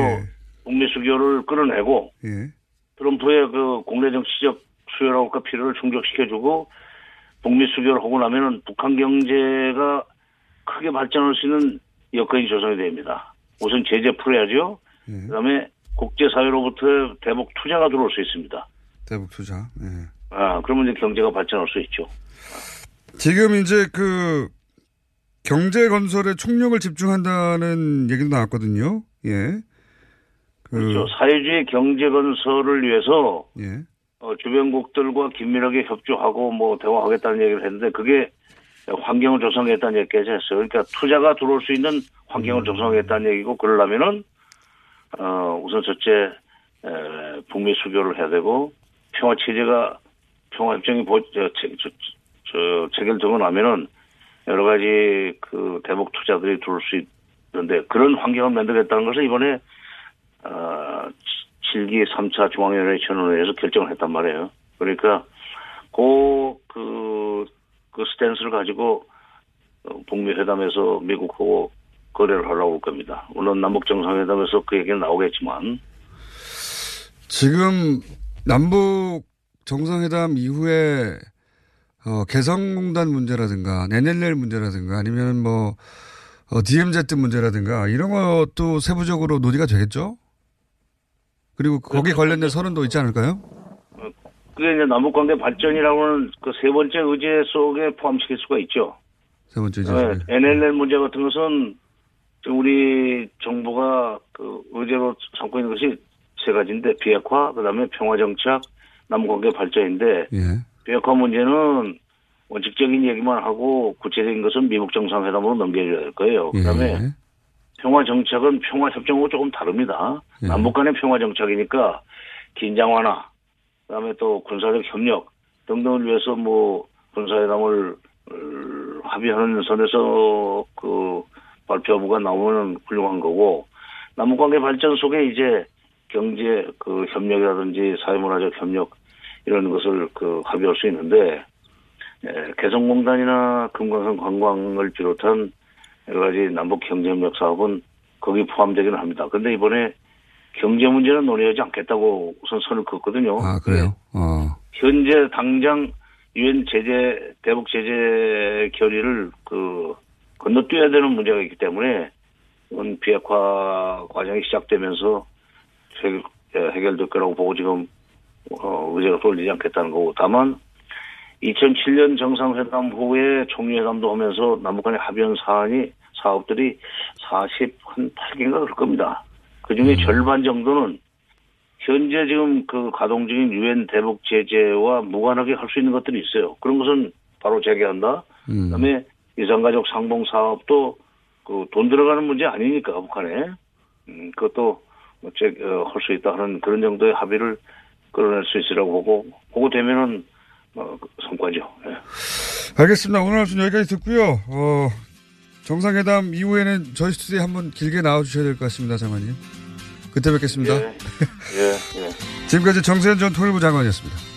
북미 수교를 끌어내고 예. 트럼프의 그 국내 정치적 수요라고 필요를 충족시켜주고 북미 수교를 하고 나면은 북한 경제가 크게 발전할 수 있는 여건이 조성이 됩니다. 우선 제재 풀어야죠. 그다음에 국제사회로부터 대북 투자가 들어올 수 있습니다. 대북 투자. 예. 아, 그러면 이제 경제가 발전할 수 있죠. 지금 이제 그 경제 건설에 총력을 집중한다는 얘기도 나왔거든요. 예. 그, 그렇죠. 사회주의 경제 건설을 위해서 예. 어, 주변국들과 긴밀하게 협조하고 뭐 대화하겠다는 얘기를 했는데 그게 환경을 조성하겠다는 얘기까지 했어요. 그러니까 투자가 들어올 수 있는 환경을 조성하겠다는 얘기고 그러려면은 어, 우선 첫째 에, 북미 수교를 해야 되고 평화 체제가 평화 협정이 보, 저, 저, 저, 저, 체결되고 나면은 여러 가지 그 대북 투자들이 들어올 수 있는데 그런 환경을 만들겠다는 것을 이번에 어, 7기 3차 중앙위원회 전원회에서 결정을 했단 말이에요. 그러니까 그, 그, 그 스탠스를 가지고 어, 북미 회담에서 미국하고 거래를 하려고 할 겁니다. 물론 남북 정상회담에서 그 얘기는 나오겠지만 지금 남북 정상회담 이후에 어, 개성공단 문제라든가 NLL 문제라든가 아니면 뭐 어, DMZ 문제라든가 이런 것도 세부적으로 논의가 되겠죠? 그리고 거기에 관련된 선언도 있지 않을까요? 그게 이제 남북 관계 발전이라고는 그 세 번째 의제 속에 포함시킬 수가 있죠. 세 번째 이제 네, NLL 문제 같은 것은 지금 우리 정부가 그 의제로 삼고 있는 것이 세 가지인데 비핵화, 그다음에 평화 정착, 남북관계 발전인데 예. 비핵화 문제는 원칙적인 얘기만 하고 구체적인 것은 미국 정상회담으로 넘겨줘야 될 거예요. 그다음에 예. 평화 정착은 평화 협정하고 조금 다릅니다. 예. 남북 간의 평화 정착이니까 긴장 완화, 그다음에 또 군사적 협력 등등을 위해서 뭐 군사회담을 어, 합의하는 선에서 그 발표부가 나오면 훌륭한 거고 남북 관계 발전 속에 이제 경제 그 협력이라든지 사회문화적 협력 이런 것을 그 합의할 수 있는데 예, 개성공단이나 금강산 관광을 비롯한 여러 가지 남북 경제협력 사업은 거기 포함되기는 합니다. 그런데 이번에 경제 문제는 논의하지 않겠다고 우선 선을 긋거든요. 아, 그래요? 어. 현재 당장 유엔 제재 대북 제재 결의를 그 건너뛰어야 되는 문제가 있기 때문에 이건 비핵화 과정이 시작되면서 해결, 예, 해결될 거라고 보고 지금 어, 의제가 돌리지 않겠다는 거고 다만 2007년 정상회담 후에 총리회담도 하면서 남북 간의 합의한 사안이 사업들이 40한 8개인가 그럴 겁니다. 그 중에 절반 정도는 현재 지금 그 가동 중인 유엔 대북 제재와 무관하게 할 수 있는 것들이 있어요. 그런 것은 바로 재개한다. 그다음에 이산가족 상봉 사업도 그 돈 들어가는 문제 아니니까 북한에 음, 그것도 할 수 있다 하는 그런 정도의 합의를 끌어낼 수 있으라고 보고 보고 되면은 어, 그 성과죠. 예. 알겠습니다. 오늘 말씀 여기까지 듣고요. 어, 정상회담 이후에는 저희 스튜디오에 한번 길게 나와주셔야 될 것 같습니다, 장관님. 그때 뵙겠습니다. 예, 예. 지금까지 정세현 전 통일부 장관이었습니다.